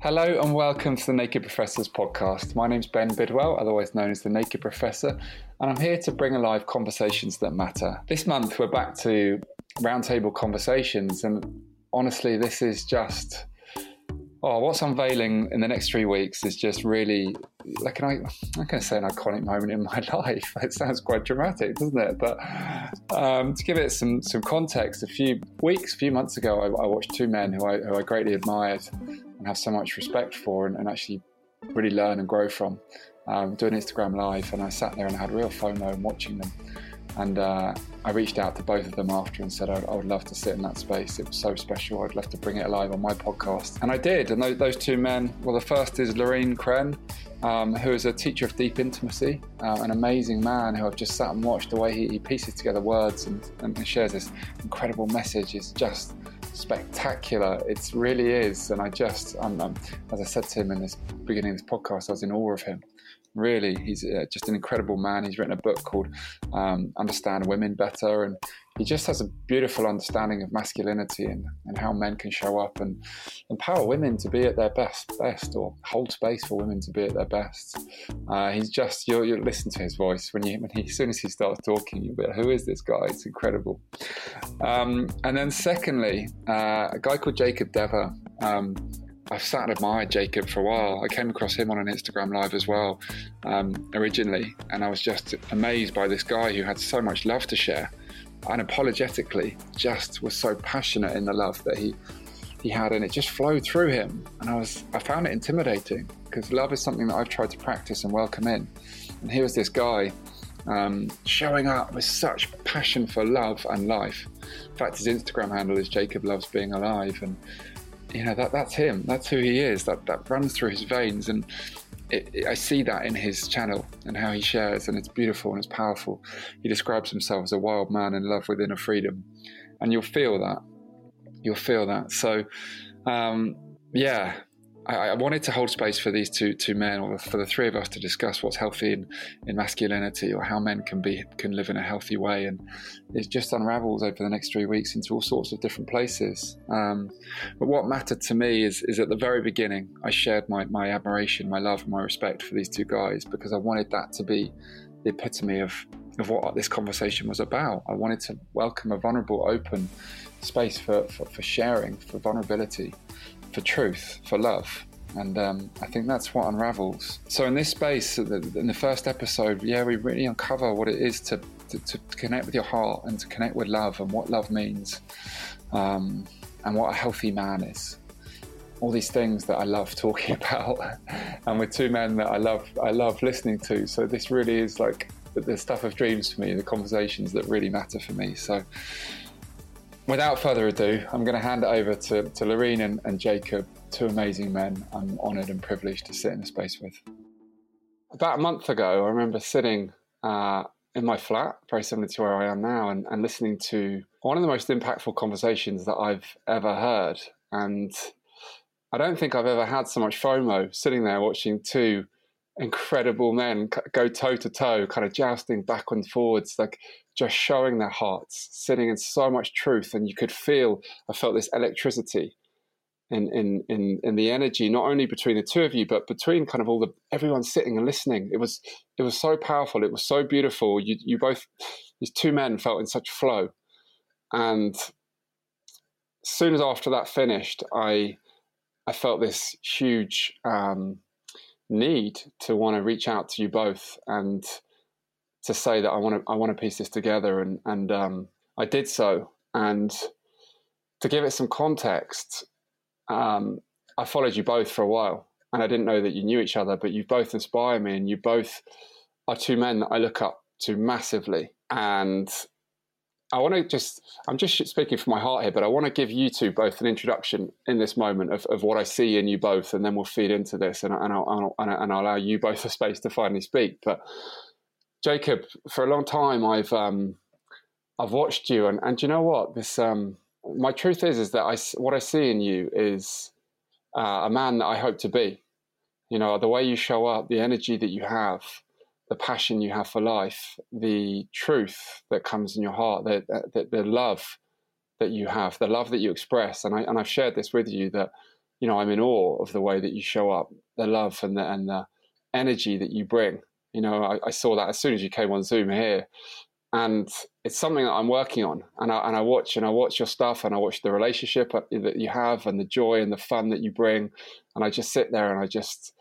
Hello and welcome to the Naked Professors podcast. My name's Ben Bidwell, otherwise known as the Naked Professor, and I'm here to bring alive conversations that matter. This month we're back to roundtable conversations, and honestly, this is just Oh, what's unveiling in the next three weeks is just really like an I'm going to say an iconic moment in my life. It sounds quite dramatic, doesn't it? But um, to give it some some context, a few weeks, a few months ago, I, I watched two men who I, who I greatly admired and have so much respect for, and, and actually really learn and grow from. Um, doing Instagram live, and I sat there and I had real FOMO in watching them. And uh, I reached out to both of them after and said, I, I, would love to sit in that space. It was so special. I'd love to bring it alive on my podcast. And I did. And those, those two men, well, the first is Lorin Krenn, um, who is a teacher of deep intimacy, uh, an amazing man who I've just sat and watched the way he, he pieces together words and, and, shares this incredible message is just spectacular. It really is. And I just, I'm, I'm, as I said to him in this beginning of this podcast, I was in awe of him really. He's uh, just an incredible man. He's written a book called um, Understand Women Better, and he just has a beautiful understanding of masculinity and, and how men can show up and empower women to be at their best, best or hold space for women to be at their best. Uh, he's just you you listen to his voice when you when he as soon as he starts talking, you'll be like, who is this guy? It's incredible. Um, and then secondly, uh, a guy called Jacob Deva. Um, I've sat and admired Jacob for a while. I came across him on an Instagram live as well um, originally, and I was just amazed by this guy who had so much love to share, unapologetically, just was so passionate in the love that he he had, and it just flowed through him. And I was I found it intimidating because love is something that I've tried to practice and welcome in. And here was this guy um, showing up with such passion for love and life. In fact, his Instagram handle is Jacob Loves Being Alive, and you know that that's him. That's who he is. That that runs through his veins, and it, it, I see that in his channel and how he shares, and it's beautiful and it's powerful. He describes himself as a wild man in love with inner freedom, and you'll feel that. You'll feel that. So, um, yeah, I, I, wanted to hold space for these two two men, or for the three of us, to discuss what's healthy in, in masculinity, or how men can be can live in a healthy way, and it just unravels over the next three weeks into all sorts of different places. Um, but what mattered to me is is at the very beginning, I shared my my admiration, my love, my respect for these two guys because I wanted that to be the epitome of of what this conversation was about. I wanted to welcome a vulnerable, open space for, for, for sharing, for vulnerability for truth, for love. And um, I think that's what unravels. So, in this space, in the first episode, yeah, we really uncover what it is to, to, to connect with your heart and to connect with love and what love means um, and what a healthy man is. All these things that I love talking about, and with two men that I love, I love listening to. So this really is like the stuff of dreams for me, the conversations that really matter for me. So without further ado, I'm going to hand it over to, to Lorin and, and Jacob, two amazing men I'm honoured and privileged to sit in the space with. About a month ago, I remember sitting uh, in my flat, very similar to where I am now, and, and listening to one of the most impactful conversations that I've ever heard. And I don't think I've ever had so much FOMO sitting there watching two incredible men go toe to toe, kind of jousting back and forwards, like just showing their hearts, sitting in so much truth, and you could feel. I felt this electricity in in in in the energy, not only between the two of you, but between kind of all the everyone sitting and listening. It was it was so powerful. It was so beautiful. You you both these two men felt in such flow, and soon as after that finished, I I felt this huge um, need to want to reach out to you both and to say that I want to I want to piece this together, and and um, I did so. And to give it some context, um, I followed you both for a while, and I didn't know that you knew each other, but you both inspire me, and you both are two men that I look up to massively. And I want to just, I'm just speaking from my heart here, but I want to give you two both an introduction in this moment of, of what I see in you both, and then we'll feed into this and, and, I'll, and, I'll, and I'll allow you both a space to finally speak. But Jacob, for a long time, I've, um, I've watched you, and, and you know what? This, um, my truth is, is that I, what I see in you is uh, a man that I hope to be. You know, the way you show up, the energy that you have, the passion you have for life, the truth that comes in your heart, the, the, the love that you have, the love that you express. And, I, and I've shared this with you that, you know, I'm in awe of the way that you show up, the love and the, and the energy that you bring. You know, I, I saw that as soon as you came on Zoom here. And it's something that I'm working on. And I, and I watch and I watch your stuff and I watch the relationship that you have and the joy and the fun that you bring. And I just sit there and I just,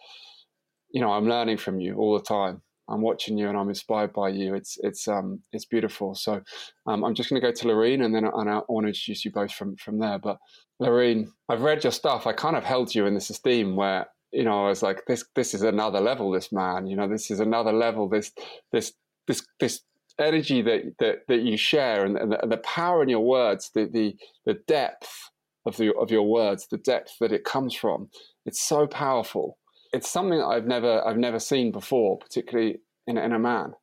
you know, I'm learning from you all the time I'm watching you and I'm inspired by you. It's it's um it's beautiful. So um, I'm just going to go to Lorin and then I, and I want to introduce you both from from there. But Lorin, I've read your stuff. I kind of held you in this esteem where you know I was like this this is another level. This man, you know, this is another level. This this this this energy that that, that you share and, and, the, and the power in your words, the the the depth of the of your words, the depth that it comes from. It's so powerful it's something I've never I've never seen before, particularly in, in a man.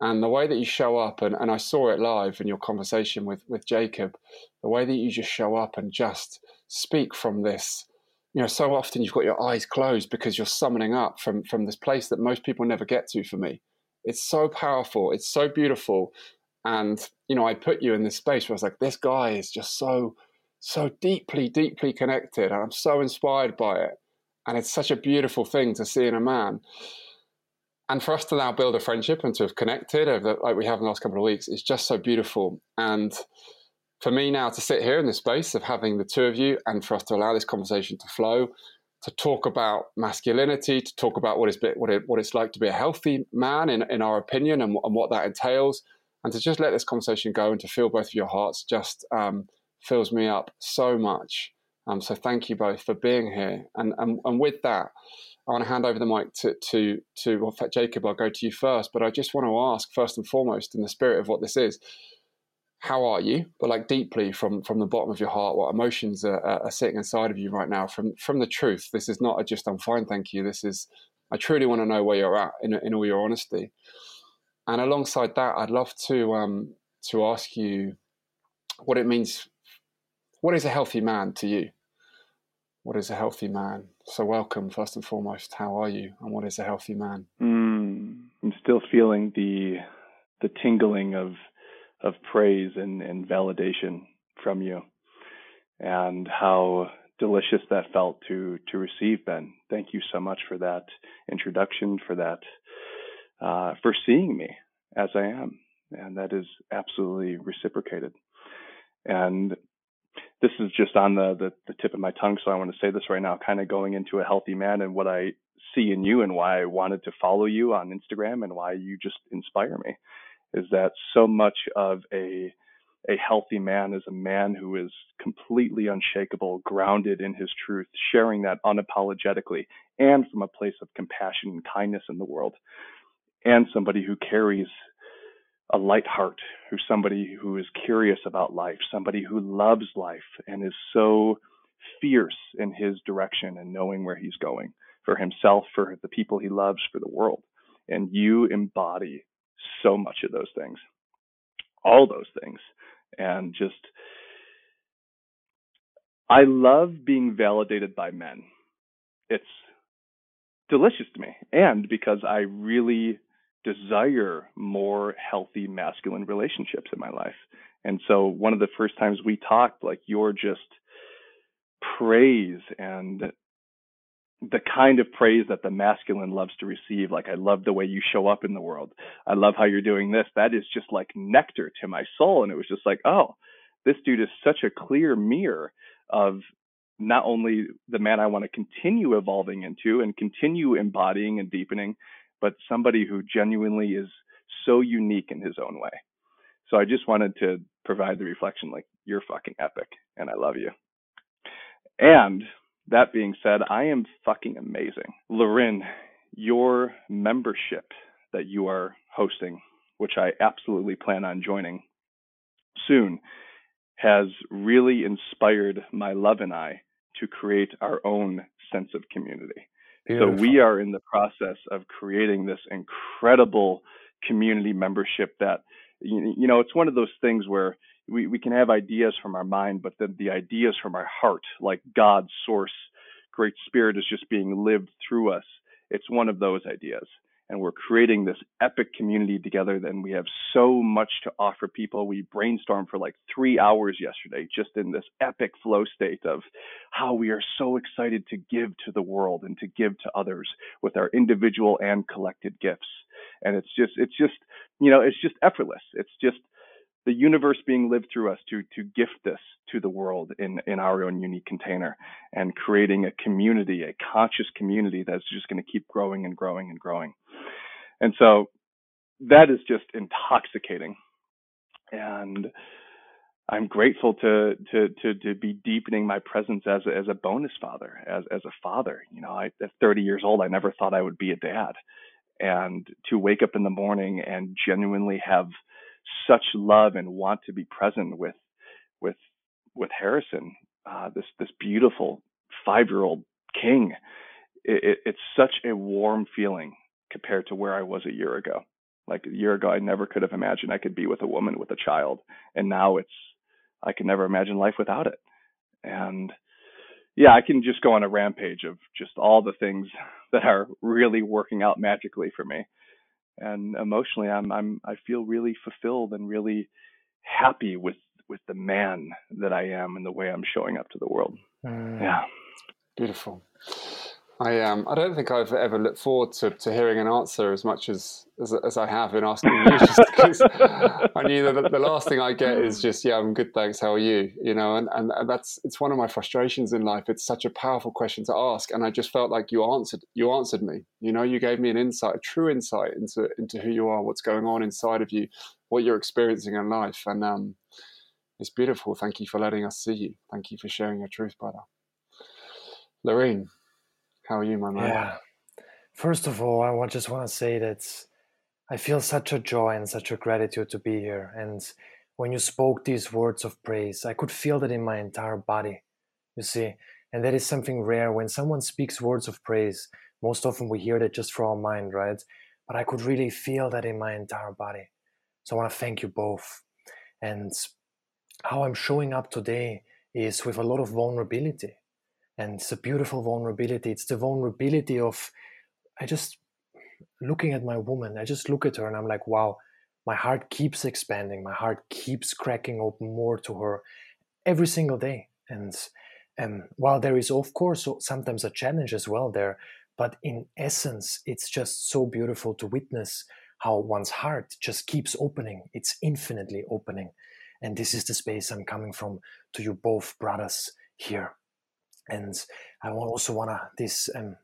And the way that you show up, and, and I saw it live in your conversation with, with Jacob, the way that you just show up and just speak from this, you know, so often you've got your eyes closed because you're summoning up from, from this place that most people never get to for me. It's so powerful, it's so beautiful. And, you know, I put you in this space where I was like, this guy is just so, so deeply, deeply connected. And I'm so inspired by it and it's such a beautiful thing to see in a man. And for us to now build a friendship and to have connected over, the, like we have in the last couple of weeks is just so beautiful. And for me now to sit here in this space of having the two of you and for us to allow this conversation to flow, to talk about masculinity, to talk about what, is, what, it, what it's like to be a healthy man in, in our opinion and, and what that entails, and to just let this conversation go and to feel both of your hearts just um, fills me up so much. Um, so thank you both for being here. And, and, and with that, I want to hand over the mic to, to, to well, Jacob, I'll go to you first, but I just want to ask first and foremost, in the spirit of what this is, how are you? But like deeply from, from the bottom of your heart, what emotions are, are sitting inside of you right now from, from the truth. This is not a just, I'm fine, thank you. This is, I truly want to know where you're at in, in all your honesty. And alongside that, I'd love to, um, to ask you what it means. What is a healthy man to you? what is a healthy man? So, welcome first and foremost. How are you, and what is a healthy man? Mm, I'm still feeling the the tingling of of praise and, and validation from you, and how delicious that felt to to receive, Ben. Thank you so much for that introduction, for that, uh, for seeing me as I am, and that is absolutely reciprocated. And this is just on the, the, the tip of my tongue, so I want to say this right now. Kind of going into a healthy man and what I see in you, and why I wanted to follow you on Instagram, and why you just inspire me, is that so much of a a healthy man is a man who is completely unshakable, grounded in his truth, sharing that unapologetically, and from a place of compassion and kindness in the world, and somebody who carries a light heart, who's somebody who is curious about life, somebody who loves life and is so fierce in his direction and knowing where he's going for himself, for the people he loves, for the world. And you embody so much of those things, all those things. And just, I love being validated by men. It's delicious to me. And because I really desire more healthy masculine relationships in my life. And so one of the first times we talked, like your just praise and the kind of praise that the masculine loves to receive. Like, I love the way you show up in the world. I love how you're doing this. That is just like nectar to my soul. And it was just like, oh, this dude is such a clear mirror of not only the man I want to continue evolving into and continue embodying and deepening, but somebody who genuinely is so unique in his own way. So I just wanted to provide the reflection like, you're fucking epic and I love you. And that being said, I am fucking amazing. Lorin, your membership that you are hosting, which I absolutely plan on joining soon, has really inspired my love and I to create our own sense of community. Beautiful. So we are in the process of creating this incredible community membership that you, you know it's one of those things where we, we can have ideas from our mind, but then the ideas from our heart, like God's source, great spirit is just being lived through us. It's one of those ideas and we're creating this epic community together. Then we have so much to offer people. We brainstormed for like three hours yesterday, just in this epic flow state of how we are so excited to give to the world and to give to others with our individual and collected gifts. And it's just, it's just, you know, it's just effortless. It's just the universe being lived through us to to gift this to the world in in our own unique container and creating a community a conscious community that's just going to keep growing and growing and growing and so that is just intoxicating. And I'm grateful to to to to be deepening my presence as a, as a bonus father, as as a father. You know, I, at 30 years old, I never thought I would be a dad, and to wake up in the morning and genuinely have such love and want to be present with with with Harrison, uh, this this beautiful five year old king. It, it, it's such a warm feeling compared to where I was a year ago. Like a year ago, I never could have imagined I could be with a woman with a child, and now it's I can never imagine life without it. And yeah, I can just go on a rampage of just all the things that are really working out magically for me. And emotionally, I'm I'm I feel really fulfilled and really happy with with the man that I am and the way I'm showing up to the world. Mm. Yeah, beautiful. I um I don't think I've ever looked forward to, to hearing an answer as much as as, as I have in asking you, just I knew that the, last thing I get is just yeah I'm good thanks how are you you know and, and and that's it's one of my frustrations in life. It's such a powerful question to ask, and I just felt like you answered you answered me. You know, you gave me an insight, a true insight into into who you are, what's going on inside of you, what you're experiencing in life, and um, it's beautiful. Thank you for letting us see you. Thank you for sharing your truth, brother. Lorin. How are you, my man? Yeah. First of all, I just want to say that I feel such a joy and such a gratitude to be here. And when you spoke these words of praise, I could feel that in my entire body. You see, and that is something rare. When someone speaks words of praise, most often we hear that just from our mind, right? But I could really feel that in my entire body. So I want to thank you both. And how I'm showing up today is with a lot of vulnerability and it's a beautiful vulnerability. It's the vulnerability of i just looking at my woman i just look at her and i'm like wow my heart keeps expanding. My heart keeps cracking open more to her every single day. And um, while there is of course sometimes a challenge as well there but in essence it's just so beautiful to witness how one's heart just keeps opening. It's infinitely opening. And this is the space i'm coming from to you both brothers here and I also want to this um,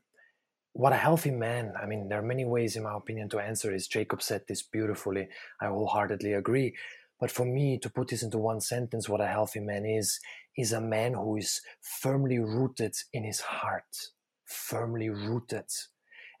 what a healthy man. I mean, there are many ways, in my opinion, to answer this. Jacob said this beautifully. I wholeheartedly agree. But for me, to put this into one sentence, what a healthy man is, is a man who is firmly rooted in his heart, firmly rooted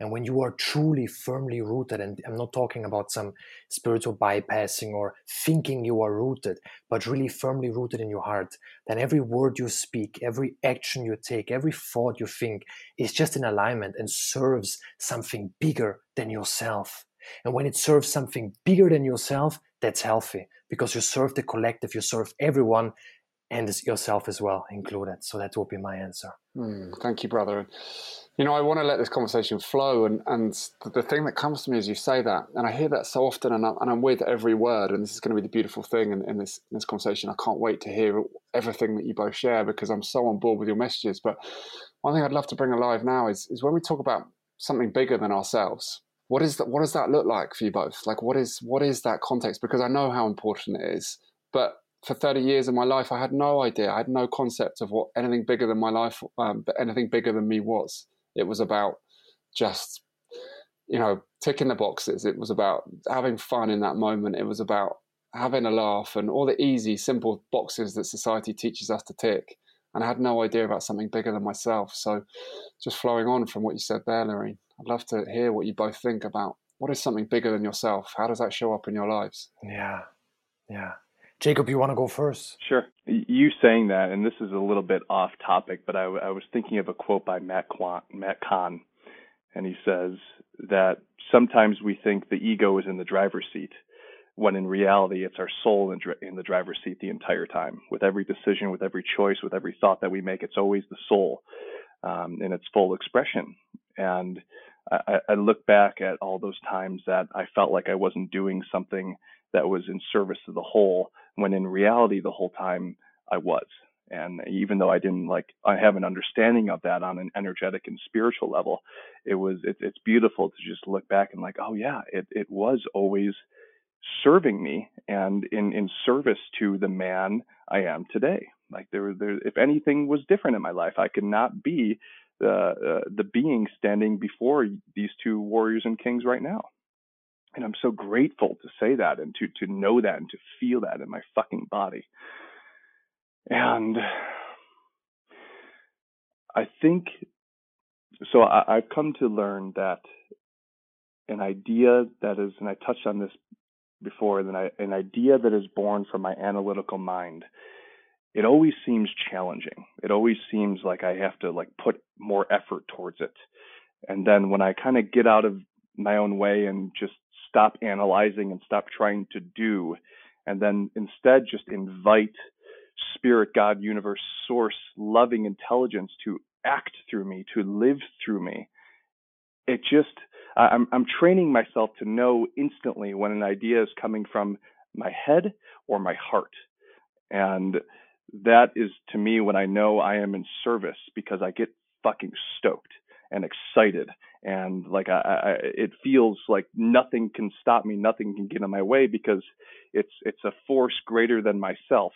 and when you are truly firmly rooted, and I'm not talking about some spiritual bypassing or thinking you are rooted, but really firmly rooted in your heart, then every word you speak, every action you take, every thought you think is just in alignment and serves something bigger than yourself. And when it serves something bigger than yourself, that's healthy because you serve the collective, you serve everyone and yourself as well included. So that will be my answer. Mm, thank you, brother. You know, I want to let this conversation flow, and and the thing that comes to me as you say that, and I hear that so often, and I'm, and I'm with every word, and this is going to be the beautiful thing in, in this in this conversation. I can't wait to hear everything that you both share because I'm so on board with your messages. But one thing I'd love to bring alive now is is when we talk about something bigger than ourselves. What is that? What does that look like for you both? Like, what is what is that context? Because I know how important it is, but for 30 years of my life, I had no idea. I had no concept of what anything bigger than my life, um, anything bigger than me was. It was about just, you know, ticking the boxes. It was about having fun in that moment. It was about having a laugh and all the easy, simple boxes that society teaches us to tick. And I had no idea about something bigger than myself. So, just flowing on from what you said there, Lorin, I'd love to hear what you both think about what is something bigger than yourself? How does that show up in your lives? Yeah, yeah. Jacob, you want to go first? Sure. You saying that, and this is a little bit off topic, but I, I was thinking of a quote by Matt, Quan, Matt Kahn, and he says that sometimes we think the ego is in the driver's seat, when in reality it's our soul in, in the driver's seat the entire time. With every decision, with every choice, with every thought that we make, it's always the soul um, in its full expression. And I, I look back at all those times that I felt like I wasn't doing something that was in service to the whole, when in reality, the whole time I was. And even though I didn't like, I have an understanding of that on an energetic and spiritual level, it was, it, it's beautiful to just look back and like, oh yeah, it, it was always serving me and in, in service to the man I am today. Like there, there, if anything was different in my life, I could not be the uh, the being standing before these two warriors and kings right now. And I'm so grateful to say that and to to know that and to feel that in my fucking body. And I think so. I, I've come to learn that an idea that is, and I touched on this before, an, an idea that is born from my analytical mind it always seems challenging. It always seems like I have to like put more effort towards it. And then when I kind of get out of my own way and just stop analyzing and stop trying to do, and then instead just invite spirit, God, universe, source, loving intelligence to act through me, to live through me. It just, I'm, I'm training myself to know instantly when an idea is coming from my head or my heart. And that is to me when I know I am in service because I get fucking stoked and excited and like I, I it feels like nothing can stop me, nothing can get in my way because it's it's a force greater than myself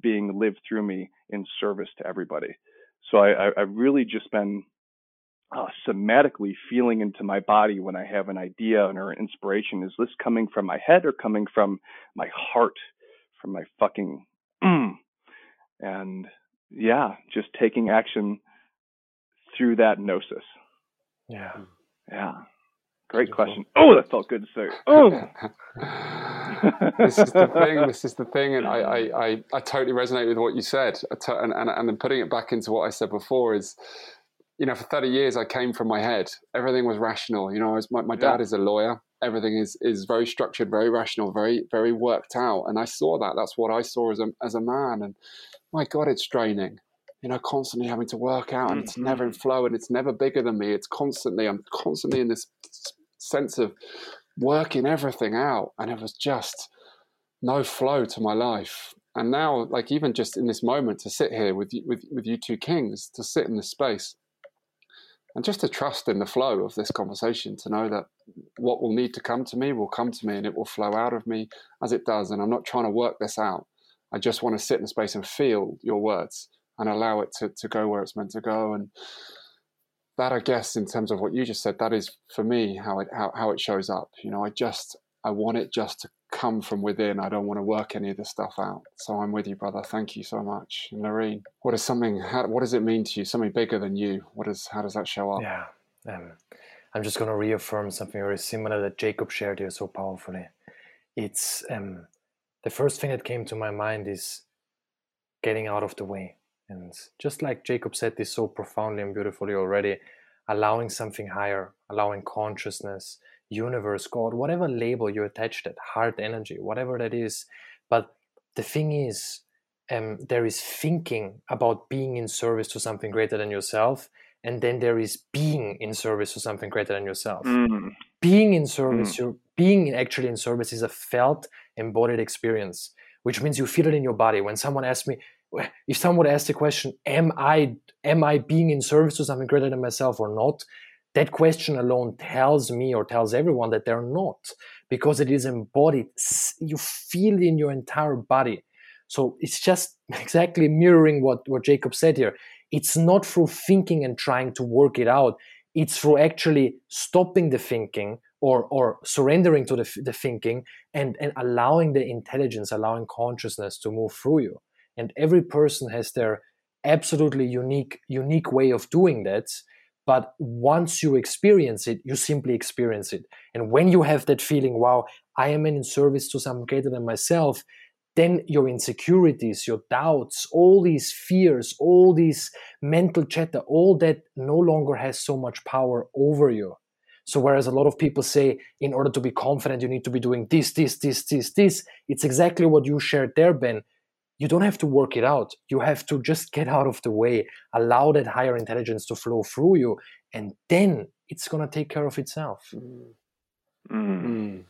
being lived through me in service to everybody. So I, I've really just been uh, somatically feeling into my body when I have an idea or an inspiration. Is this coming from my head or coming from my heart, from my fucking and yeah, just taking action through that gnosis. Yeah. Hmm. Yeah. Great question. Oh, that felt good to say. Oh, this is the thing. This is the thing, and I, I, I, I totally resonate with what you said. and, and and then putting it back into what I said before is, you know, for thirty years I came from my head. Everything was rational. You know, was, my my dad yeah. is a lawyer. Everything is is very structured, very rational, very very worked out. And I saw that. That's what I saw as a as a man. And my God, it's draining. You know, constantly having to work out and it's never in mm-hmm. flow and it's never bigger than me. It's constantly, I'm constantly in this sense of working everything out. And it was just no flow to my life. And now, like, even just in this moment to sit here with, with, with you two kings, to sit in this space and just to trust in the flow of this conversation, to know that what will need to come to me will come to me and it will flow out of me as it does. And I'm not trying to work this out. I just want to sit in the space and feel your words and allow it to, to go where it's meant to go. And that, I guess, in terms of what you just said, that is for me how it how, how it shows up. You know, I just I want it just to come from within. I don't want to work any of this stuff out. So I'm with you, brother. Thank you so much, and Lorin. What is something? How, what does it mean to you? Something bigger than you? What is? How does that show up? Yeah, um, I'm just going to reaffirm something very similar that Jacob shared here so powerfully. It's um, the first thing that came to my mind is getting out of the way. And just like Jacob said this so profoundly and beautifully already, allowing something higher, allowing consciousness, universe, God, whatever label you attach that, heart energy, whatever that is. But the thing is, um, there is thinking about being in service to something greater than yourself, and then there is being in service to something greater than yourself. Mm. Being in service, mm. you're being actually in service is a felt embodied experience, which means you feel it in your body. When someone asks me, if someone asks the question, am I am I being in service to something greater than myself or not? That question alone tells me or tells everyone that they're not, because it is embodied. You feel it in your entire body. So it's just exactly mirroring what, what Jacob said here. It's not through thinking and trying to work it out. It's through actually stopping the thinking or, or surrendering to the, the thinking and, and allowing the intelligence, allowing consciousness to move through you. And every person has their absolutely unique, unique way of doing that. But once you experience it, you simply experience it. And when you have that feeling, wow, I am in service to something greater than myself, then your insecurities, your doubts, all these fears, all these mental chatter, all that no longer has so much power over you. So, whereas a lot of people say, in order to be confident, you need to be doing this, this, this, this, this, it's exactly what you shared there, Ben. You don't have to work it out. You have to just get out of the way, allow that higher intelligence to flow through you, and then it's going to take care of itself. Mm. Mm.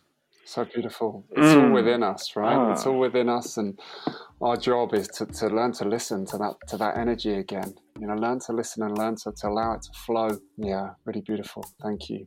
So beautiful. It's mm. all within us, right? Ah. It's all within us, and our job is to, to learn to listen to that to that energy again. You know, learn to listen and learn to, to allow it to flow. Yeah, really beautiful. Thank you.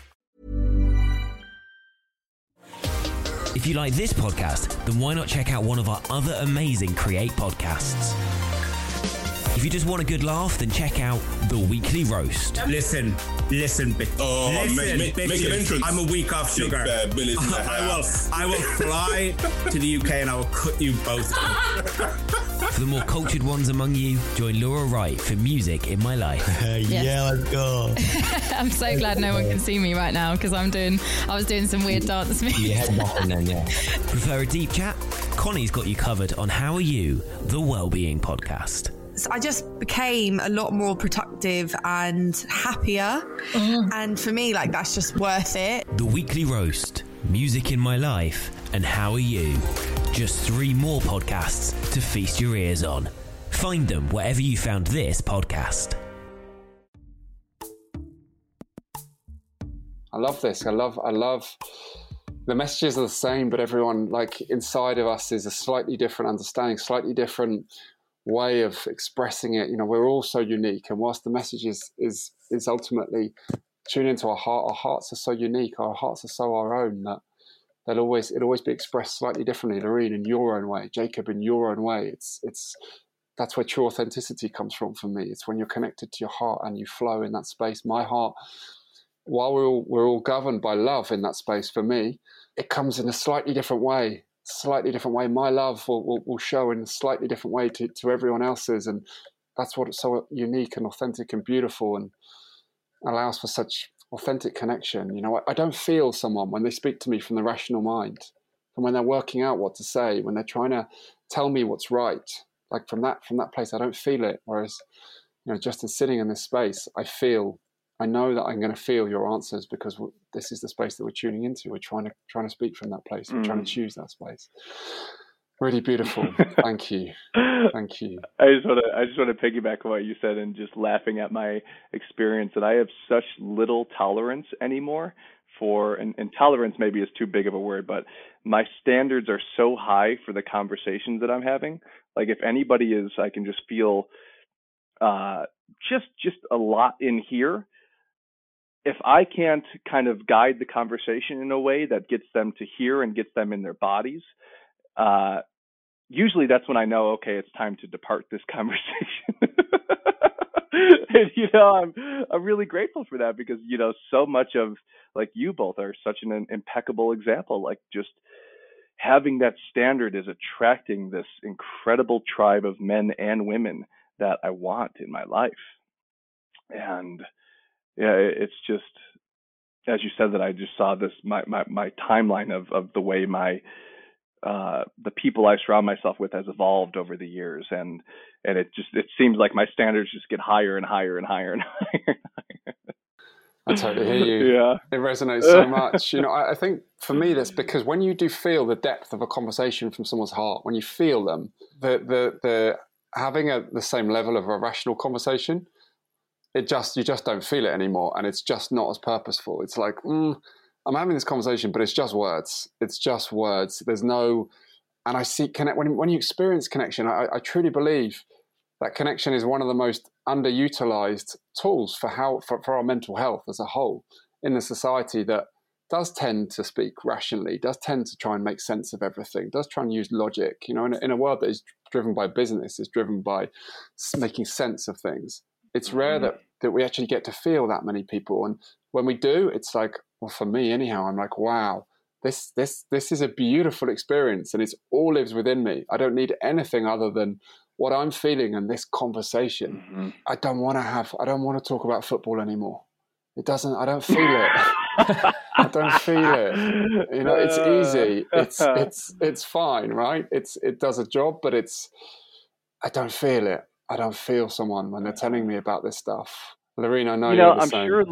If you like this podcast, then why not check out one of our other amazing Create podcasts? If you just want a good laugh, then check out The Weekly Roast. Listen, listen, bitch. Oh, listen, make, make, make an entrance. I'm a week off sugar. I will, I will fly to the UK and I will cut you both. For the more cultured ones among you, join Laura Wright for Music in My Life. yeah, let's go. I'm so glad no one can see me right now because I'm doing, I was doing some weird dance moves. Yeah, then, yeah. Prefer a deep chat? Connie's got you covered on How Are You, the Wellbeing Podcast. I just became a lot more productive and happier. Mm. And for me, like, that's just worth it. The Weekly Roast, Music in My Life, and How Are You? Just three more podcasts to feast your ears on. Find them wherever you found this podcast. I love this. I love, I love the messages are the same, but everyone like inside of us is a slightly different understanding, slightly different way of expressing it. You know, we're all so unique, and whilst the message is is is ultimately tune into our heart, our hearts are so unique, our hearts are so our own that they'll always it'll always be expressed slightly differently. Lorin in your own way, Jacob in your own way. It's it's that's where true authenticity comes from for me. It's when you're connected to your heart and you flow in that space. My heart, while we're all, we're all governed by love in that space, for me, it comes in a slightly different way slightly different way. My love will, will, will, show in a slightly different way to, to everyone else's. And that's what's so unique and authentic and beautiful and allows for such authentic connection. You know, I, I don't feel someone when they speak to me from the rational mind, from when they're working out what to say, when they're trying to tell me what's right. Like from that from that place, I don't feel it. Whereas, you know, just in sitting in this space, I feel I know that I'm going to feel your answers because this is the space that we're tuning into. We're trying to trying to speak from that place. We're mm. trying to mm. choose that space. Really beautiful. Thank you. Thank you. I just want to I just want to piggyback on what you said and just laughing at my experience that I have such little tolerance anymore for and, and tolerance maybe is too big of a word, but my standards are so high for the conversations that I'm having. Like if anybody is I can just feel uh, just just a lot in here. If I can't kind of guide the conversation in a way that gets them to hear and gets them in their bodies, uh, usually that's when I know, okay, it's time to depart this conversation. and, you know, I'm I'm really grateful for that because you know so much of like you both are such an impeccable example. Like just having that standard is attracting this incredible tribe of men and women that I want in my life. And yeah, it's just as you said that I just saw this my my, my timeline of of the way my uh, the people I surround myself with has evolved over the years, and and it just it seems like my standards just get higher and higher and higher and higher. And higher. I totally hear you. Yeah, it resonates so much. You know, I, I think for me that's because when you do feel the depth of a conversation from someone's heart, when you feel them, the the the having a the same level of a rational conversation, it just you just don't feel it anymore, and it's just not as purposeful. It's like. Mm, I'm having this conversation, but it's just words. It's just words. There's no, and I see connect when when you experience connection. I, I truly believe that connection is one of the most underutilized tools for how for, for our mental health as a whole in the society that does tend to speak rationally, does tend to try and make sense of everything, does try and use logic. You know, in a, in a world that is driven by business, is driven by making sense of things. It's rare mm-hmm. that that we actually get to feel that many people, and when we do, it's like, well, for me anyhow, I'm like, wow, this this this is a beautiful experience, and it's all lives within me. I don't need anything other than what I'm feeling and this conversation. Mm-hmm. I don't want to have. I don't want to talk about football anymore. It doesn't. I don't feel it. I don't feel it. You know, it's easy. It's it's it's fine, right? It's it does a job, but it's. I don't feel it. I don't feel someone when they're telling me about this stuff. Lorin, I know you know. I'm same. sure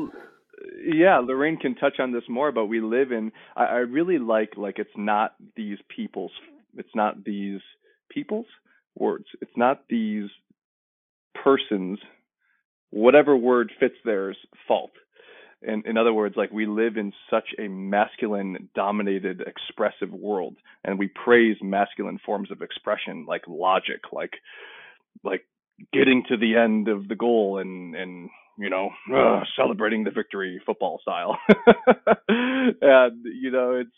yeah, Lorin can touch on this more, but we live in. I, I really like like it's not these people's. It's not these people's words. It's not these persons. Whatever word fits theirs fault. In, in other words, like we live in such a masculine dominated expressive world and we praise masculine forms of expression like logic, like like getting to the end of the goal and and you know, uh, celebrating the victory football style. and you know, it's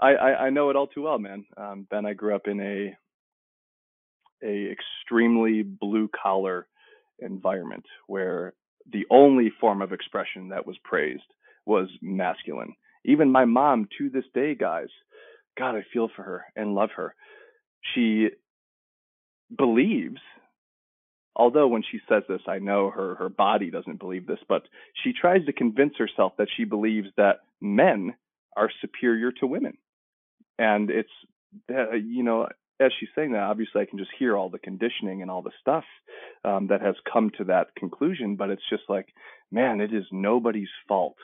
I, I, I know it all too well, man. Um, ben, I grew up in a a extremely blue collar environment where the only form of expression that was praised was masculine. Even my mom, to this day, guys, God, I feel for her and love her. She believes although when she says this, I know her her body doesn't believe this, but she tries to convince herself that she believes that men are superior to women, and it's uh, you know as she's saying that, obviously I can just hear all the conditioning and all the stuff um, that has come to that conclusion, but it's just like, man, it is nobody's fault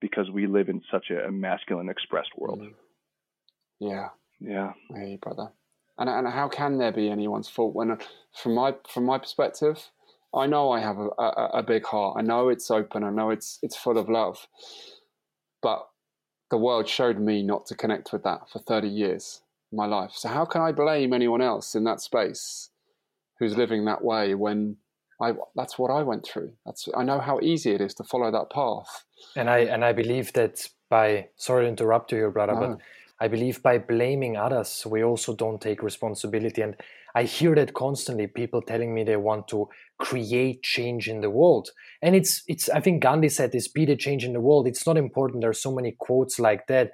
because we live in such a masculine expressed world. Mm-hmm. Yeah. Yeah. Hey, brother. And, and how can there be anyone's fault when, from my from my perspective, I know I have a, a, a big heart. I know it's open. I know it's it's full of love. But the world showed me not to connect with that for 30 years my life. So how can I blame anyone else in that space who's living that way when I that's what I went through. That's I know how easy it is to follow that path. And I and I believe that by sorry to interrupt you, your brother, no. but I believe by blaming others, we also don't take responsibility. And I hear that constantly, people telling me they want to create change in the world. And it's, it's, I think Gandhi said this be the change in the world. It's not important. There are so many quotes like that.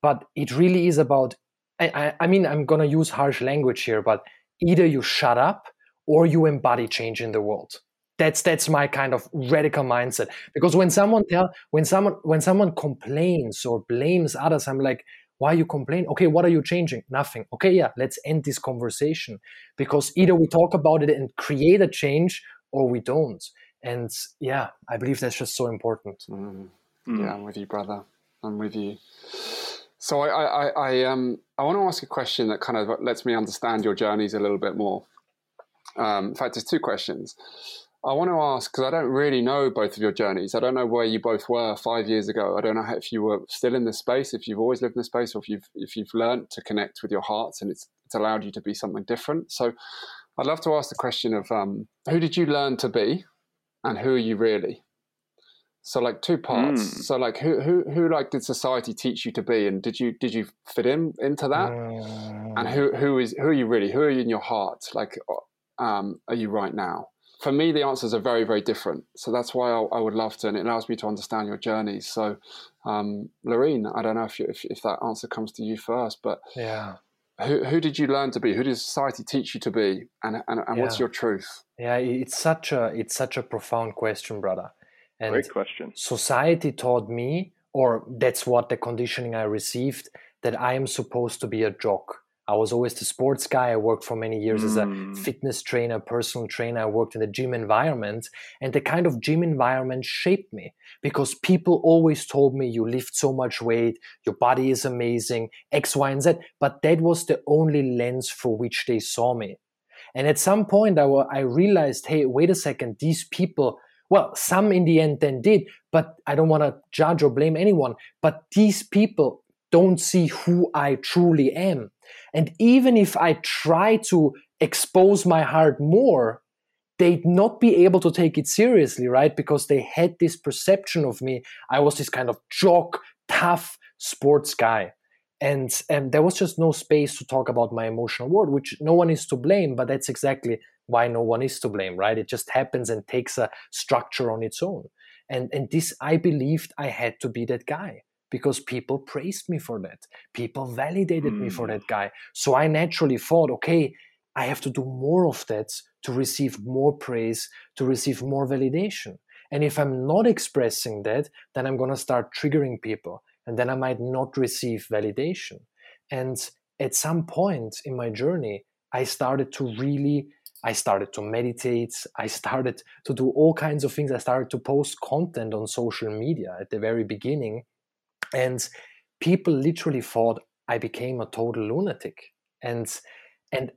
But it really is about, I, I, I mean, I'm going to use harsh language here, but either you shut up or you embody change in the world that's that's my kind of radical mindset because when someone tell when someone when someone complains or blames others i'm like why you complain okay what are you changing nothing okay yeah let's end this conversation because either we talk about it and create a change or we don't and yeah i believe that's just so important mm. Mm. yeah i'm with you brother i'm with you so I, I, I, um, I want to ask a question that kind of lets me understand your journeys a little bit more. Um, in fact, there's two questions. I want to ask because I don't really know both of your journeys. I don't know where you both were five years ago. I don't know if you were still in this space, if you've always lived in this space, or if you've if you've learned to connect with your hearts and it's it's allowed you to be something different. So, I'd love to ask the question of um, who did you learn to be, and who are you really? So like two parts. Mm. So like who who who like did society teach you to be, and did you did you fit in into that? Mm. And who who is who are you really? Who are you in your heart? Like, um, are you right now? For me, the answers are very very different. So that's why I, I would love to, and it allows me to understand your journeys. So, um, Lorin, I don't know if, you, if if that answer comes to you first, but yeah. Who, who did you learn to be? Who did society teach you to be? And, and, and yeah. what's your truth? Yeah, it's such a it's such a profound question, brother. And Great question. Society taught me, or that's what the conditioning I received, that I am supposed to be a jock. I was always the sports guy. I worked for many years mm. as a hmm. fitness trainer, personal trainer. I worked in the gym environment, and the kind of gym environment shaped me because people always told me, You lift so much weight, your body is amazing, X, Y, and Z. But that was the only lens for which they saw me. And at some point, I, I realized, Hey, wait a second, these people well, some in the end then did, but I don't want to judge or blame anyone. But these people don't see who I truly am. And even if I try to expose my heart more, they'd not be able to take it seriously, right? Because they had this perception of me. I was this kind of jock, tough sports guy. And, and there was just no space to talk about my emotional world, which no one is to blame, but that's exactly why no one is to blame, right? It just happens and takes a structure on its own. And, and this, I believed I had to be that guy because people praised me for that. People validated mm. me for hmm. that guy. So I naturally thought, okay, I have to do more of that to receive more praise, to receive more validation. And if I'm not expressing that, then I'm going to start triggering people and then I might not receive validation. And at some point in my journey, I started to really I started to meditate. I started to do all kinds of things. I started to post content on social media at the very beginning. And people literally thought I became a total lunatic. And and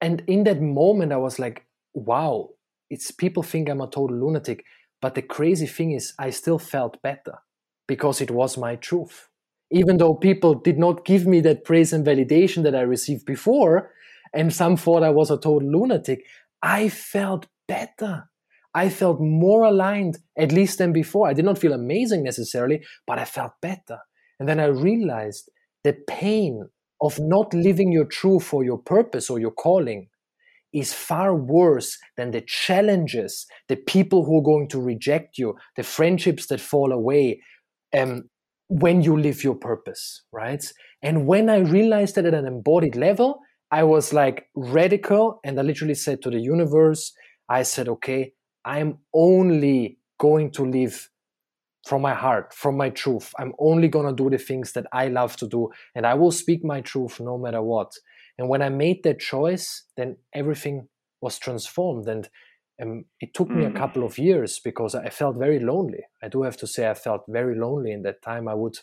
and in that moment I was like, wow, it's people think I'm a total lunatic. But the crazy thing is I still felt better because it was my truth. Even though people did not give me that praise and validation that I received before, and some thought I was a total lunatic, I felt better. I felt more aligned, at least than before. I did not feel amazing necessarily, but I felt better. And then I realized the pain of not living your truth or your purpose or your calling is far worse than the challenges, the people who are going to reject you, the friendships that fall away um, when you live your purpose, right? And when I realized that at an embodied level, I was like radical and I literally said to the universe, I said, okay, I'm only going to live from my heart, from my truth. I'm only going to do the things that I love to do and I will speak my truth no matter what. And when I made that choice, then everything was transformed. And um, it took me mm. a couple of years because I felt very lonely. I do have to say, I felt very lonely in that time. I would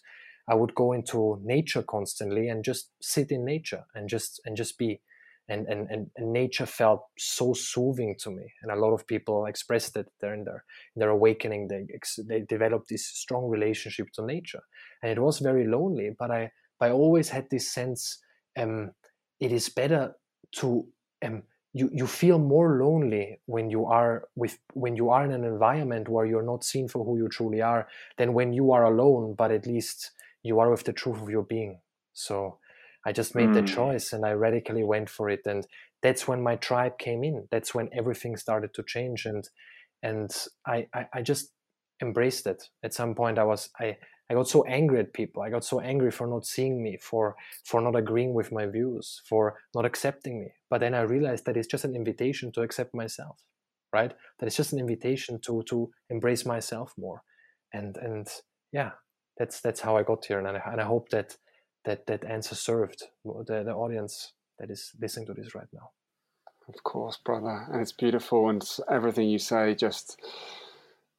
I would go into nature constantly and just sit in nature and just and just be. And, and, and, nature felt so soothing to me. And a lot of people expressed it there in their, in their awakening. They, they developed this strong relationship to nature. And it was very lonely, but I, but I always had this sense um, it is better to um, you you feel more lonely when you are with when you are in an environment where you're not seen for who you truly are than when you are alone but at least you are with the truth of your being. So I just made mm. the choice and I radically went for it. And that's when my tribe came in. That's when everything started to change. And and I, I, I just embraced it. At some point I was I, I got so angry at people. I got so angry for not seeing me, for for not agreeing with my views, for not accepting me. But then I realized that it's just an invitation to accept myself, right? That it's just an invitation to to embrace myself more. And and yeah, that's that's how I got here, and I, and I hope that that that answer served the, the audience that is listening to this right now. Of course, brother, and it's beautiful, and everything you say just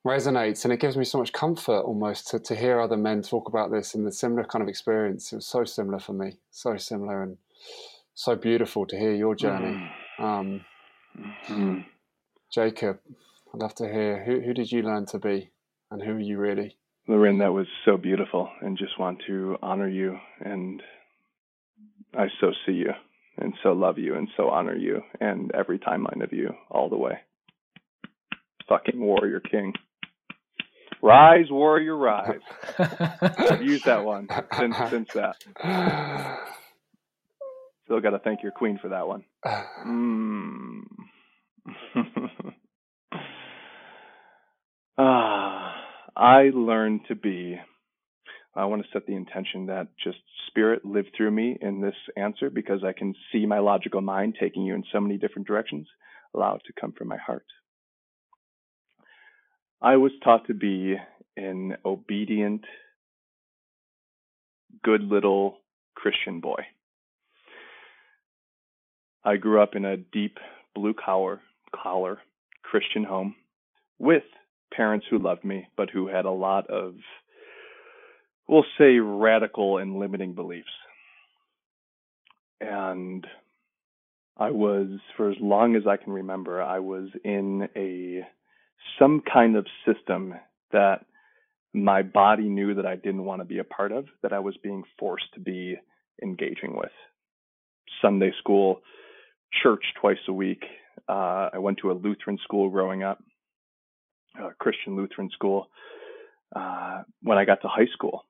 resonates, and it gives me so much comfort almost to, to hear other men talk about this and the similar kind of experience. It was so similar for me, so similar, and so beautiful to hear your journey. Mm. Um, mm. Jacob, I'd love to hear who who did you learn to be, and who are you really? Lorin, that was so beautiful, and just want to honor you. And I so see you, and so love you and so honor you and every timeline of you all the way. Fucking warrior king. Rise, warrior, rise. I've used that one since since that. Still got to thank your queen for that one. Mm. ah, I learned to be. I want to set the intention that just spirit lived through me in this answer because I can see my logical mind taking you in so many different directions. Allow it to come from my heart. I was taught to be an obedient, good little Christian boy. I grew up in a deep blue collar, collar Christian home with parents who loved me, but who had a lot of, we'll say, radical and limiting beliefs. And I was, for as long as I can remember, I was in a some kind of system that my body knew that I didn't want to be a part of, that I was being forced to be engaging with. Sunday school, church twice a week. Uh, I went to a Lutheran school growing up, a Christian Lutheran school. Uh, when I got to high school,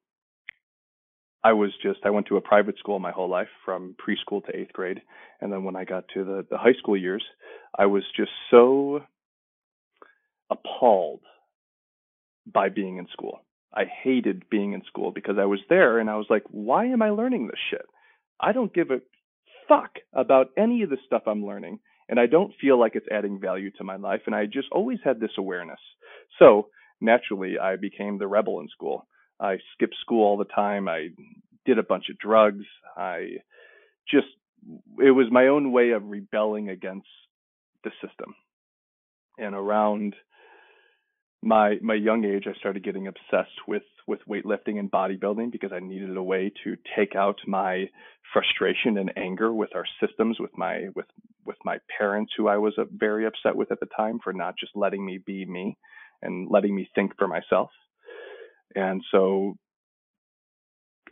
I was just, I went to a private school my whole life from preschool to eighth grade. And then when I got to the, the high school years, I was just so appalled by being in school. I hated being in school because I was there and I was like, why am I learning this shit? I don't give a fuck about any of the stuff I'm learning and I don't feel like it's adding value to my life. And I just always had this awareness. So naturally, I became the rebel in school. I skipped school all the time. I did a bunch of drugs. I just, it was my own way of rebelling against the system. And around my my young age, I started getting obsessed with with weightlifting and bodybuilding because I needed a way to take out my frustration and anger with our systems, with my with with my parents, who I was uh, very upset with at the time for not just letting me be me and letting me think for myself. And so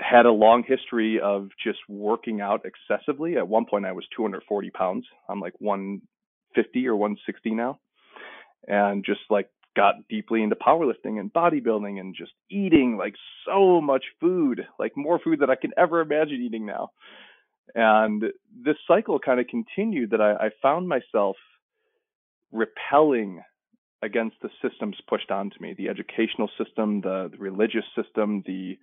had a long history of just working out excessively. At one point, I was 240 pounds. I'm like 150 or 160 now, and just like got deeply into powerlifting and bodybuilding and just eating like so much food, like more food than I can ever imagine eating now. And this cycle kind of continued that I, I found myself repelling against the systems pushed onto me the educational system, the, the religious system, the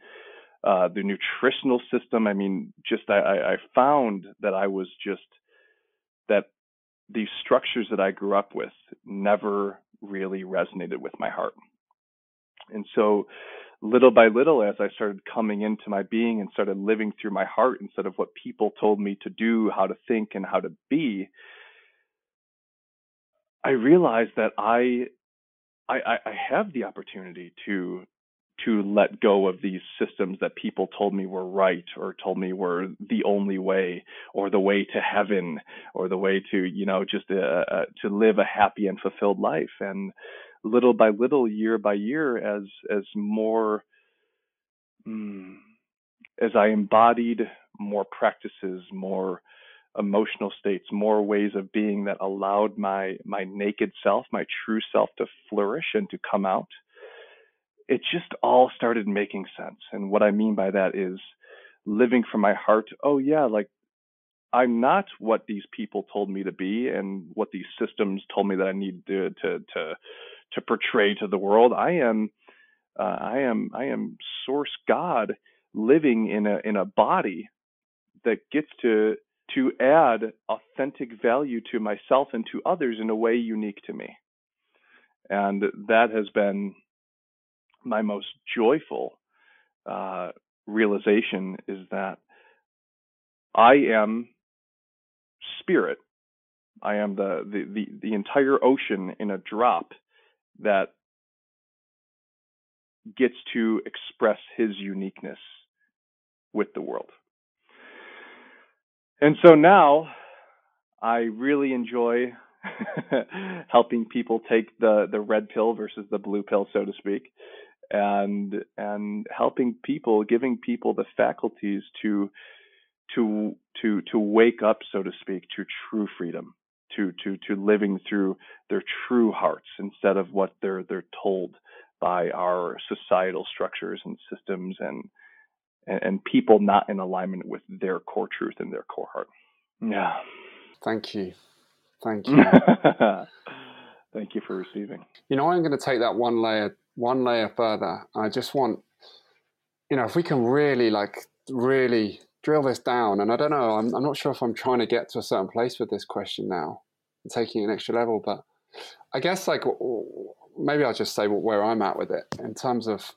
uh, the nutritional system. I mean, just I, I found that I was just that these structures that I grew up with never really resonated with my heart. And so, little by little, as I started coming into my being and started living through my heart instead of what people told me to do, how to think, and how to be, I realized that I, I, I have the opportunity to to let go of these systems that people told me were right or told me were the only way or the way to heaven or the way to you know just uh, uh, to live a happy and fulfilled life. And little by little year by year as as more mm, as i embodied more practices more emotional states more ways of being that allowed my my naked self my true self to flourish and to come out it just all started making sense. And what I mean by that is living from my heart. Oh, yeah, like I'm not what these people told me to be and what these systems told me that I need to to to, to portray to the world. I am uh, I am I am source God living in a in a body that gets to to add authentic value to myself and to others in a way unique to me. And that has been my most joyful uh, realization is that I am spirit. I am the, the, the, the entire ocean in a drop that gets to express his uniqueness with the world. And so now I really enjoy helping people take the, the red pill versus the blue pill, so to speak and and helping people, giving people the faculties to to to to wake up, so to speak, to true freedom, to to to living through their true hearts instead of what they're they're told by our societal structures and systems and and, and people not in alignment with their core truth and their core heart. Yeah. Thank you. Thank you. Thank you for receiving. You know, I'm going to take that one layer one layer further. I just want, you know, if we can really like really drill this down, and I don't know, I'm, I'm not sure if I'm trying to get to a certain place with this question now, taking an extra level, but I guess like maybe I'll just say where I'm at with it in terms of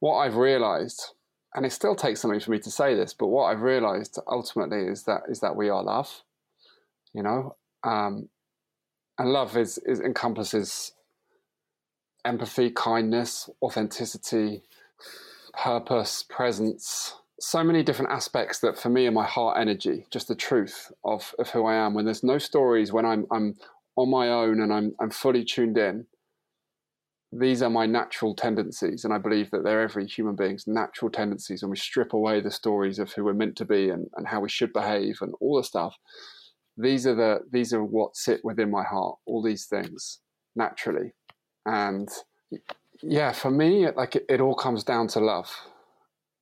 what I've realized, and it still takes something for me to say this, but what I've realized ultimately is that is that we are love, you know, um, and love is, is encompasses empathy, kindness, authenticity, purpose, presence. So many different aspects that for me are my heart energy, just the truth of, of who I am. When there's no stories, when I'm I'm on my own and I'm I'm fully tuned in, these are my natural tendencies. And I believe that they're every human being's natural tendencies. And we strip away the stories of who we're meant to be and, and how we should behave and all the stuff. These are the these are what sit within my heart, all these things naturally and yeah, for me, like it, it all comes down to love.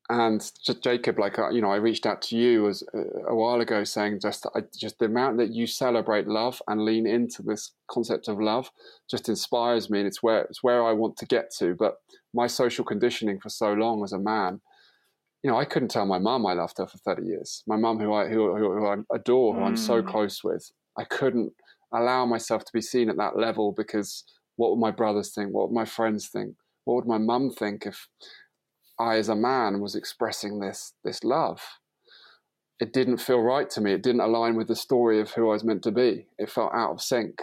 And just Jacob, like uh, you know, I reached out to you as uh, a while ago, saying just I, just the amount that you celebrate love and lean into this concept of love just inspires me, and it's where it's where I want to get to. But my social conditioning for so long as a man, you know, I couldn't tell my mum I loved her for thirty years. My mum, who I who, who, who I adore, who mm. I'm so mm. close with, I couldn't allow myself to be seen at that level because what would my brothers think? What would my friends think? What would my mum think if I, as a man, was expressing this this love? It didn't feel right to me. It didn't align with the story of who I was meant to be. It felt out of sync.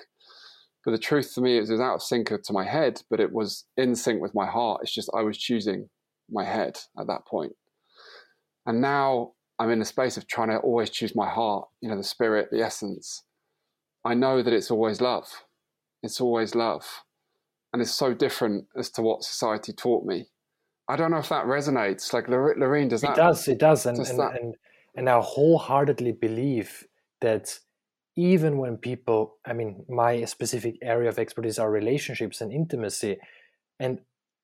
But the truth for me is, it was out of sync to my head, but it was in sync with my heart. It's just I was choosing my head at that point. And now I'm in a space of trying to always choose my heart, you know, the spirit, the essence. I know that it's always love it's always love. And it's so different as to what society taught me. I don't know if that resonates. Like Lorin, does that? It does. It does. And, does and, that... and, and I wholeheartedly believe that even when people, I mean, my specific area of expertise are relationships and intimacy. And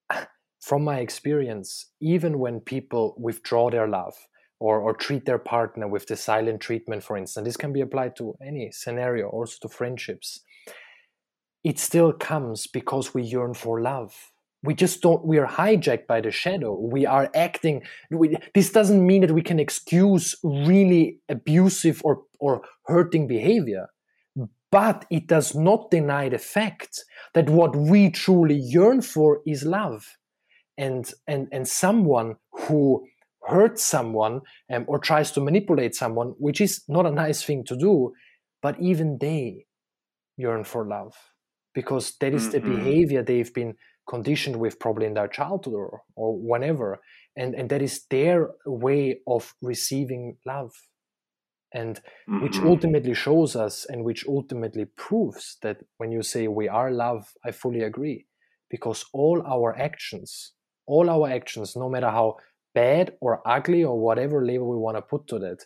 from my experience, even when people withdraw their love or, or treat their partner with the silent treatment, for instance, this can be applied to any scenario, also to friendships it still comes because we yearn for love. We just don't we are hijacked by the shadow. We are acting we, this doesn't mean that we can excuse really abusive or or hurting behavior but it does not deny the fact that what we truly yearn for is love. And and and someone who hurts someone um, or tries to manipulate someone which is not a nice thing to do but even they yearn for love because that is mm-hmm. the behavior they've been conditioned with probably in their childhood or, or whenever. And and that is their way of receiving love. And mm-hmm. which ultimately shows us and which ultimately proves that when you say we are love i fully agree. Because all our actions all our actions no matter how bad or ugly or whatever label we want to put to that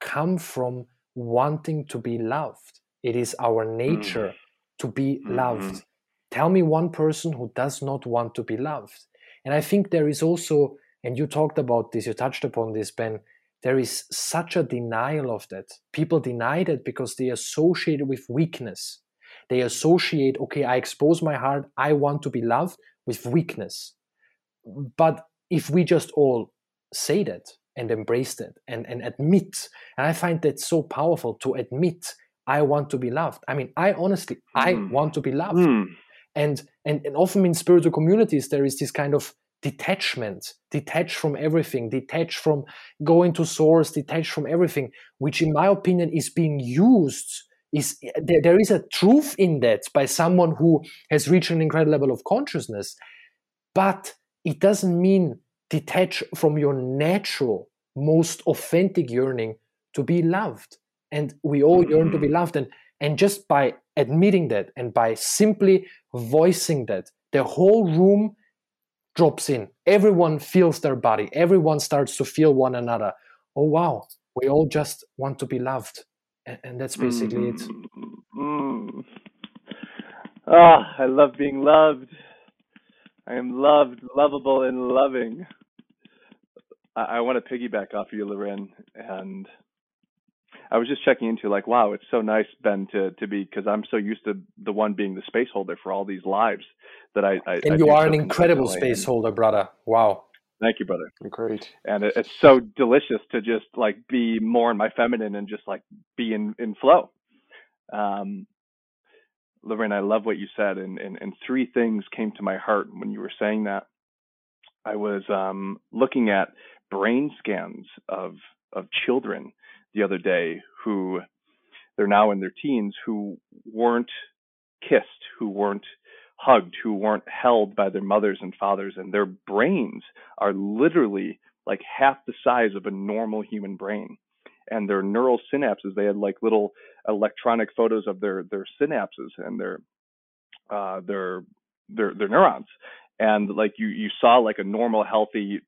come from wanting to be loved. It is our nature mm to be mm-hmm. loved. Tell me one person who does not want to be loved. And I think there is also, and you talked about this, you touched upon this, Ben, there is such a denial of that. People deny that because they associate it with weakness. They associate, okay, I expose my heart, I want to be loved with weakness. But if we just all say that and embrace that and, and admit, and I find that so powerful to admit I want to be loved. I mean, I honestly, mm. I hmm. want to be loved. Mm. And, and and often in spiritual communities, there is this kind of detachment, detached from everything, detached from going to source, detached from everything, which in my opinion is being used. Is there, there is a truth in that by someone who has reached an incredible level of consciousness, but it doesn't mean detach from your natural, most authentic yearning to be loved and we all yearn to be loved and and just by admitting that and by simply voicing that the whole room drops in. Everyone feels their body. Everyone starts to feel one another. Oh wow. We all just want to be loved. And, and that's basically it. Mm. oh i love being loved. I am loved lovable and loving. I, I want to piggyback off you Lorin and I was just checking into like, wow, it's so nice, Ben, to to be because I'm so used to the one being the space holder for all these lives that I. I and I you are an incredible space holder, brother. Wow. Thank you, brother. Great. And it, it's so delicious to just like be more in my feminine and just like be in in flow. Um, Lorin, I love what you said, and, and and three things came to my heart when you were saying that. I was um, looking at brain scans of of children the other day who they're now in their teens who weren't kissed, who weren't hugged, who weren't held by their mothers and fathers, and their brains are literally like half the size of a normal human brain. And their neural synapses, they had like little electronic photos of their their synapses and their uh, their their their neurons. And like you you saw like a normal healthy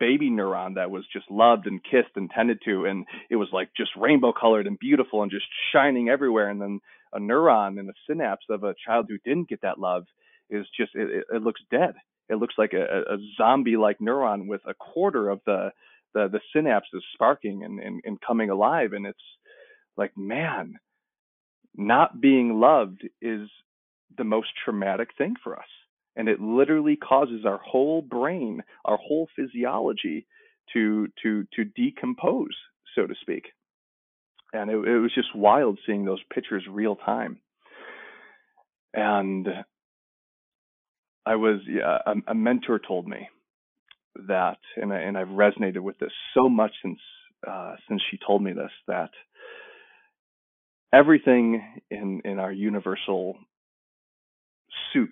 baby neuron that was just loved and kissed and tended to and it was like just rainbow colored and beautiful and just shining everywhere and then a neuron and a synapse of a child who didn't get that love is just it, it looks dead. It looks like a, a zombie like neuron with a quarter of the the, the synapses sparking and, and, and coming alive and it's like man not being loved is the most traumatic thing for us and it literally causes our whole brain, our whole physiology to to to decompose, so to speak. And it, it was just wild seeing those pictures real time. And I was yeah, a, a mentor told me that, and I, and I've resonated with this so much since uh, since she told me this that everything in in our universal soup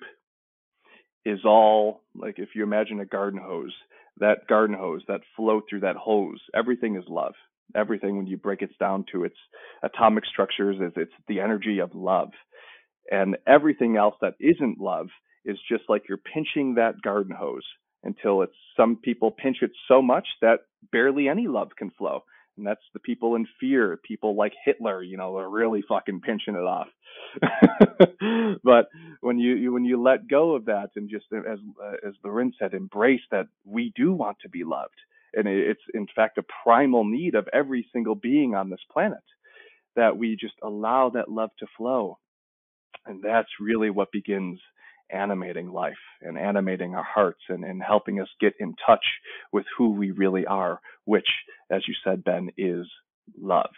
is all like if you imagine a garden hose, that garden hose, that flow through that hose, everything is love. Everything, when you break it down to its atomic structures, is it's the energy of love. And everything else that isn't love is just like you're pinching that garden hose until it's some people pinch it so much that barely any love can flow and that's the people in fear. People like Hitler, you know, are really fucking pinching it off. but when you, you, let go of that and just as uh, as Lorin said, embrace that we do want to be loved, and it's in fact a primal need of every single being on this planet that we just allow that love to flow, and that's really what begins animating life and animating our hearts and, and helping us get in touch with who we really are, which, as you said, Ben, is love.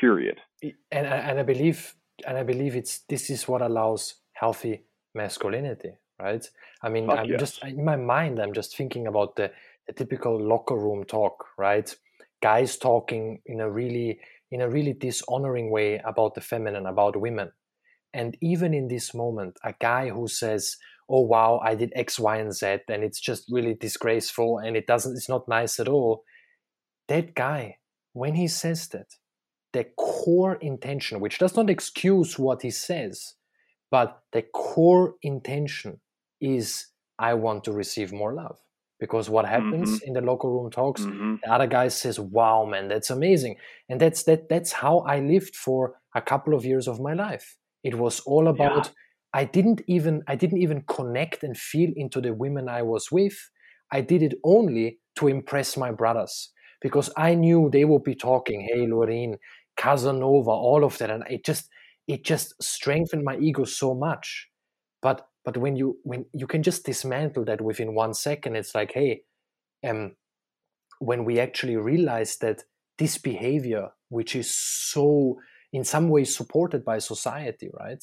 Period. And and I believe and I believe it's this is what allows healthy masculinity, right? I mean, Fuck I'm yes. just in my mind, I'm just thinking about the, the typical locker room talk, right? Guys talking in a really in a really dishonoring way about the feminine, about women, and even in this moment, a guy who says, "Oh wow, I did X, Y, and Z, and it's just really disgraceful, and it doesn't, it's not nice at all," that guy, when he says that, the core intention, which does not excuse what he says, but the core intention is, "I want to receive more love." Because what happens mm-hmm. in the locker room talks, mm-hmm. the other guy says, "Wow, man, that's amazing," and that's that. That's how I lived for a couple of years of my life it was all about yeah. I didn't even I didn't even connect and feel into the women I was with. I did it only to impress my brothers because I knew they would be talking, hey Lorin, Casanova, all of that. And it just it just strengthened my ego so much. But but when you when you can just dismantle that within one second, it's like, hey, um, when we actually realize that this behavior, which is so in some ways supported by society, right?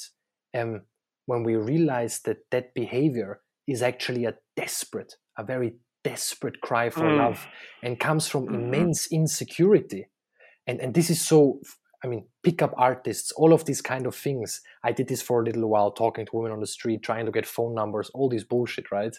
Um, when we realize that that behavior is actually a desperate, a very desperate cry for mm. love and comes from mm-hmm. immense insecurity. And, and this is so, I mean, pickup artists, all of these kind of things. I did this for a little while, talking to women on the street, trying to get phone numbers, all this bullshit, right?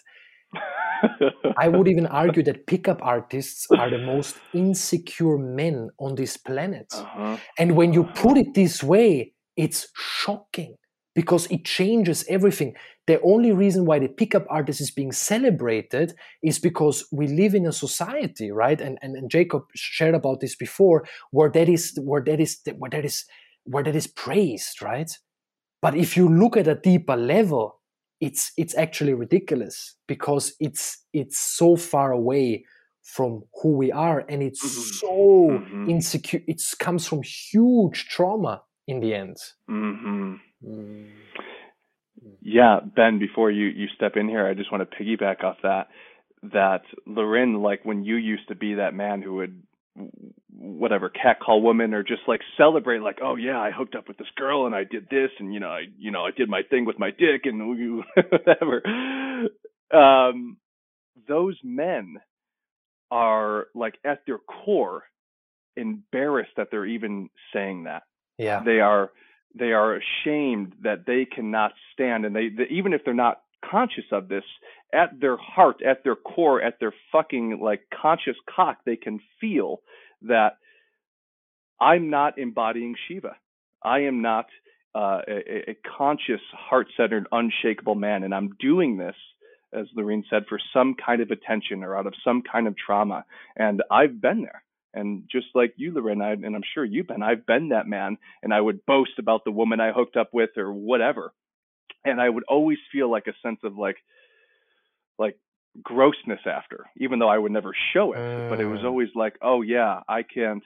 I would even argue that pickup artists are the most insecure men on this planet. Uh-huh. And when you put it this way, it's shocking because it changes everything. The only reason why the pickup artist is being celebrated is because we live in a society, right? And, and, and Jacob shared about this before, where that is where that is where that is where that is praised, right? But if you look at a deeper level, it's it's actually ridiculous because it's it's so far away from who we are and it's mm-hmm. so mm-hmm. insecure it comes from huge trauma in the end mm-hmm. Mm. yeah ben before you you step in here i just want to piggyback off that that Lorin, like when you used to be that man who would whatever catcall women or just like celebrate like oh yeah i hooked up with this girl and i did this and you know i you know i did my thing with my dick and whatever um those men are like at their core embarrassed that they're even saying that yeah they are they are ashamed that they cannot stand and they, they even if they're not conscious of this at their heart, at their core, at their fucking like conscious cock, they can feel that I'm not embodying Shiva. I am not uh, a, a, conscious, heart-centered, unshakable man, and I'm doing this, as Lorin said, for some kind of attention or out of some kind of trauma. And I've been there. And just like you, Lorin, I, and I'm sure you've been, I've been that man, and I would boast about the woman I hooked up with or whatever. And I would always feel like a sense of like, like grossness after, even though I would never show it. Uh. But it was mm. always like, oh yeah, I can't.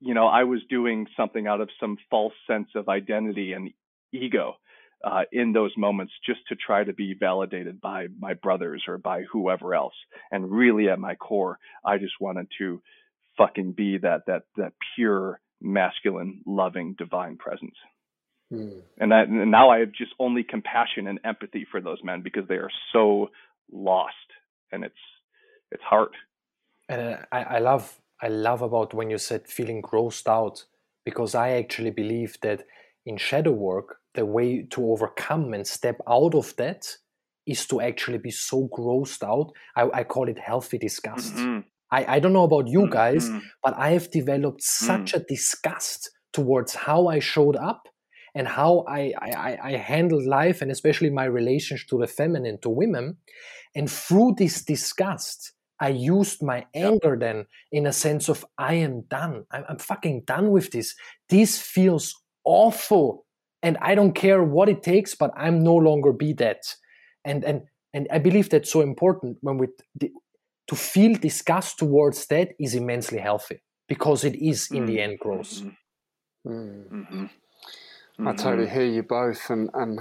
You know, I was doing something out of some false sense of identity and ego uh, in those moments, just to try to be validated by my brothers or by whoever else. And really, at my core, I just wanted to fucking be that that that pure masculine, loving, divine presence. Mm. And that and now I have just only compassion and empathy for those men because they are so lost, and it's it's hard. And uh, I, I love I love about when you said feeling grossed out because I actually believe that in shadow work the way to overcome and step out of that is to actually be so grossed out. I, I call it healthy disgust. Mm-hmm. I, I don't know about you guys, mm-hmm. but I have developed such mm. a disgust towards how I showed up and how I, I, I handle life and especially my relationship to the feminine, to women. And through this disgust, I used my anger then in a sense of I am done. I'm, I'm fucking done with this. This feels awful. And I don't care what it takes, but I'm no longer be that. And and and I believe that's so important when we to feel disgust towards that is immensely healthy because it is in mm. the end gross. Mm-hmm. Mm-hmm. Mm-hmm. I totally hear you both, and and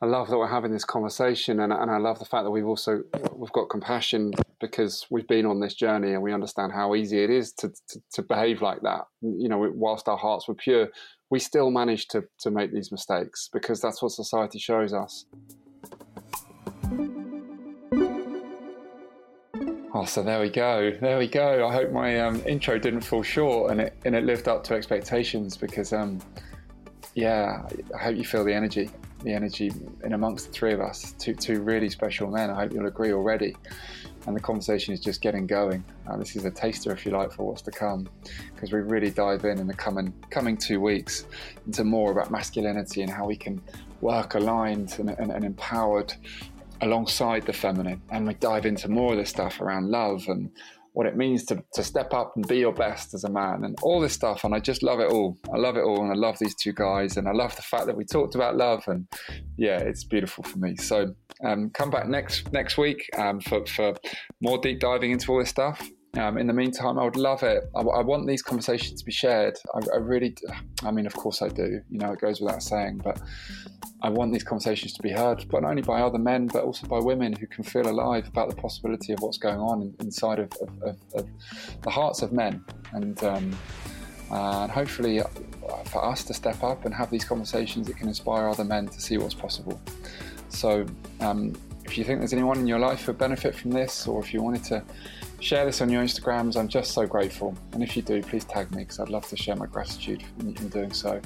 I love that we're having this conversation, and and I love the fact that we've also we've got compassion because we've been on this journey and we understand how easy it is to to, to behave like that. You know, whilst our hearts were pure, we still manage to to make these mistakes because that's what society shows us. Oh, so there we go. There we go. I hope my um, intro didn't fall short and it and it lived up to expectations because um, yeah, I hope you feel the energy, the energy in amongst the three of us, two, two really special men. I hope you'll agree already. And the conversation is just getting going. Uh, this is a taster, if you like, for what's to come, because we really dive in in the coming coming two weeks into more about masculinity and how we can work aligned and, and, and empowered alongside the feminine. And we dive into more of this stuff around love and what it means to, to step up and be your best as a man and all this stuff. And I just love it all. I love it all. And I love these two guys. And I love the fact that we talked about love. And yeah, it's beautiful for me. So um, come back next next week um, for, for more deep diving into all this stuff. Um, in the meantime, I would love it. I, I want these conversations to be shared. I, I, really, I mean, of course I do. You know, it goes without saying, but I want these conversations to be heard, but not only by other men, but also by women who can feel alive about the possibility of what's going on inside of, of, of, of the hearts of men. And, um, and hopefully, uh, for us to step up and have these conversations, it can inspire other men to see what's possible. So, um, if you think there's anyone in your life who would benefit from this, or if you wanted to Share this on your Instagrams. I'm just so grateful. And if you do, please tag me because I'd love to share my gratitude in, in, doing so.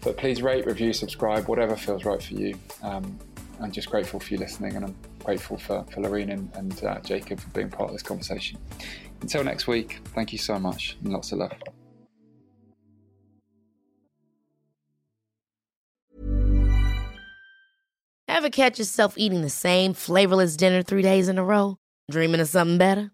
But please rate, review, subscribe, whatever feels right for you. Um, I'm just grateful for you listening and I'm grateful for, for Lorin and, and uh, Jacob for being part of this conversation. Until next week, thank you so much and lots of love. Ever catch yourself eating the same flavorless dinner three days in a row? Dreaming of something better?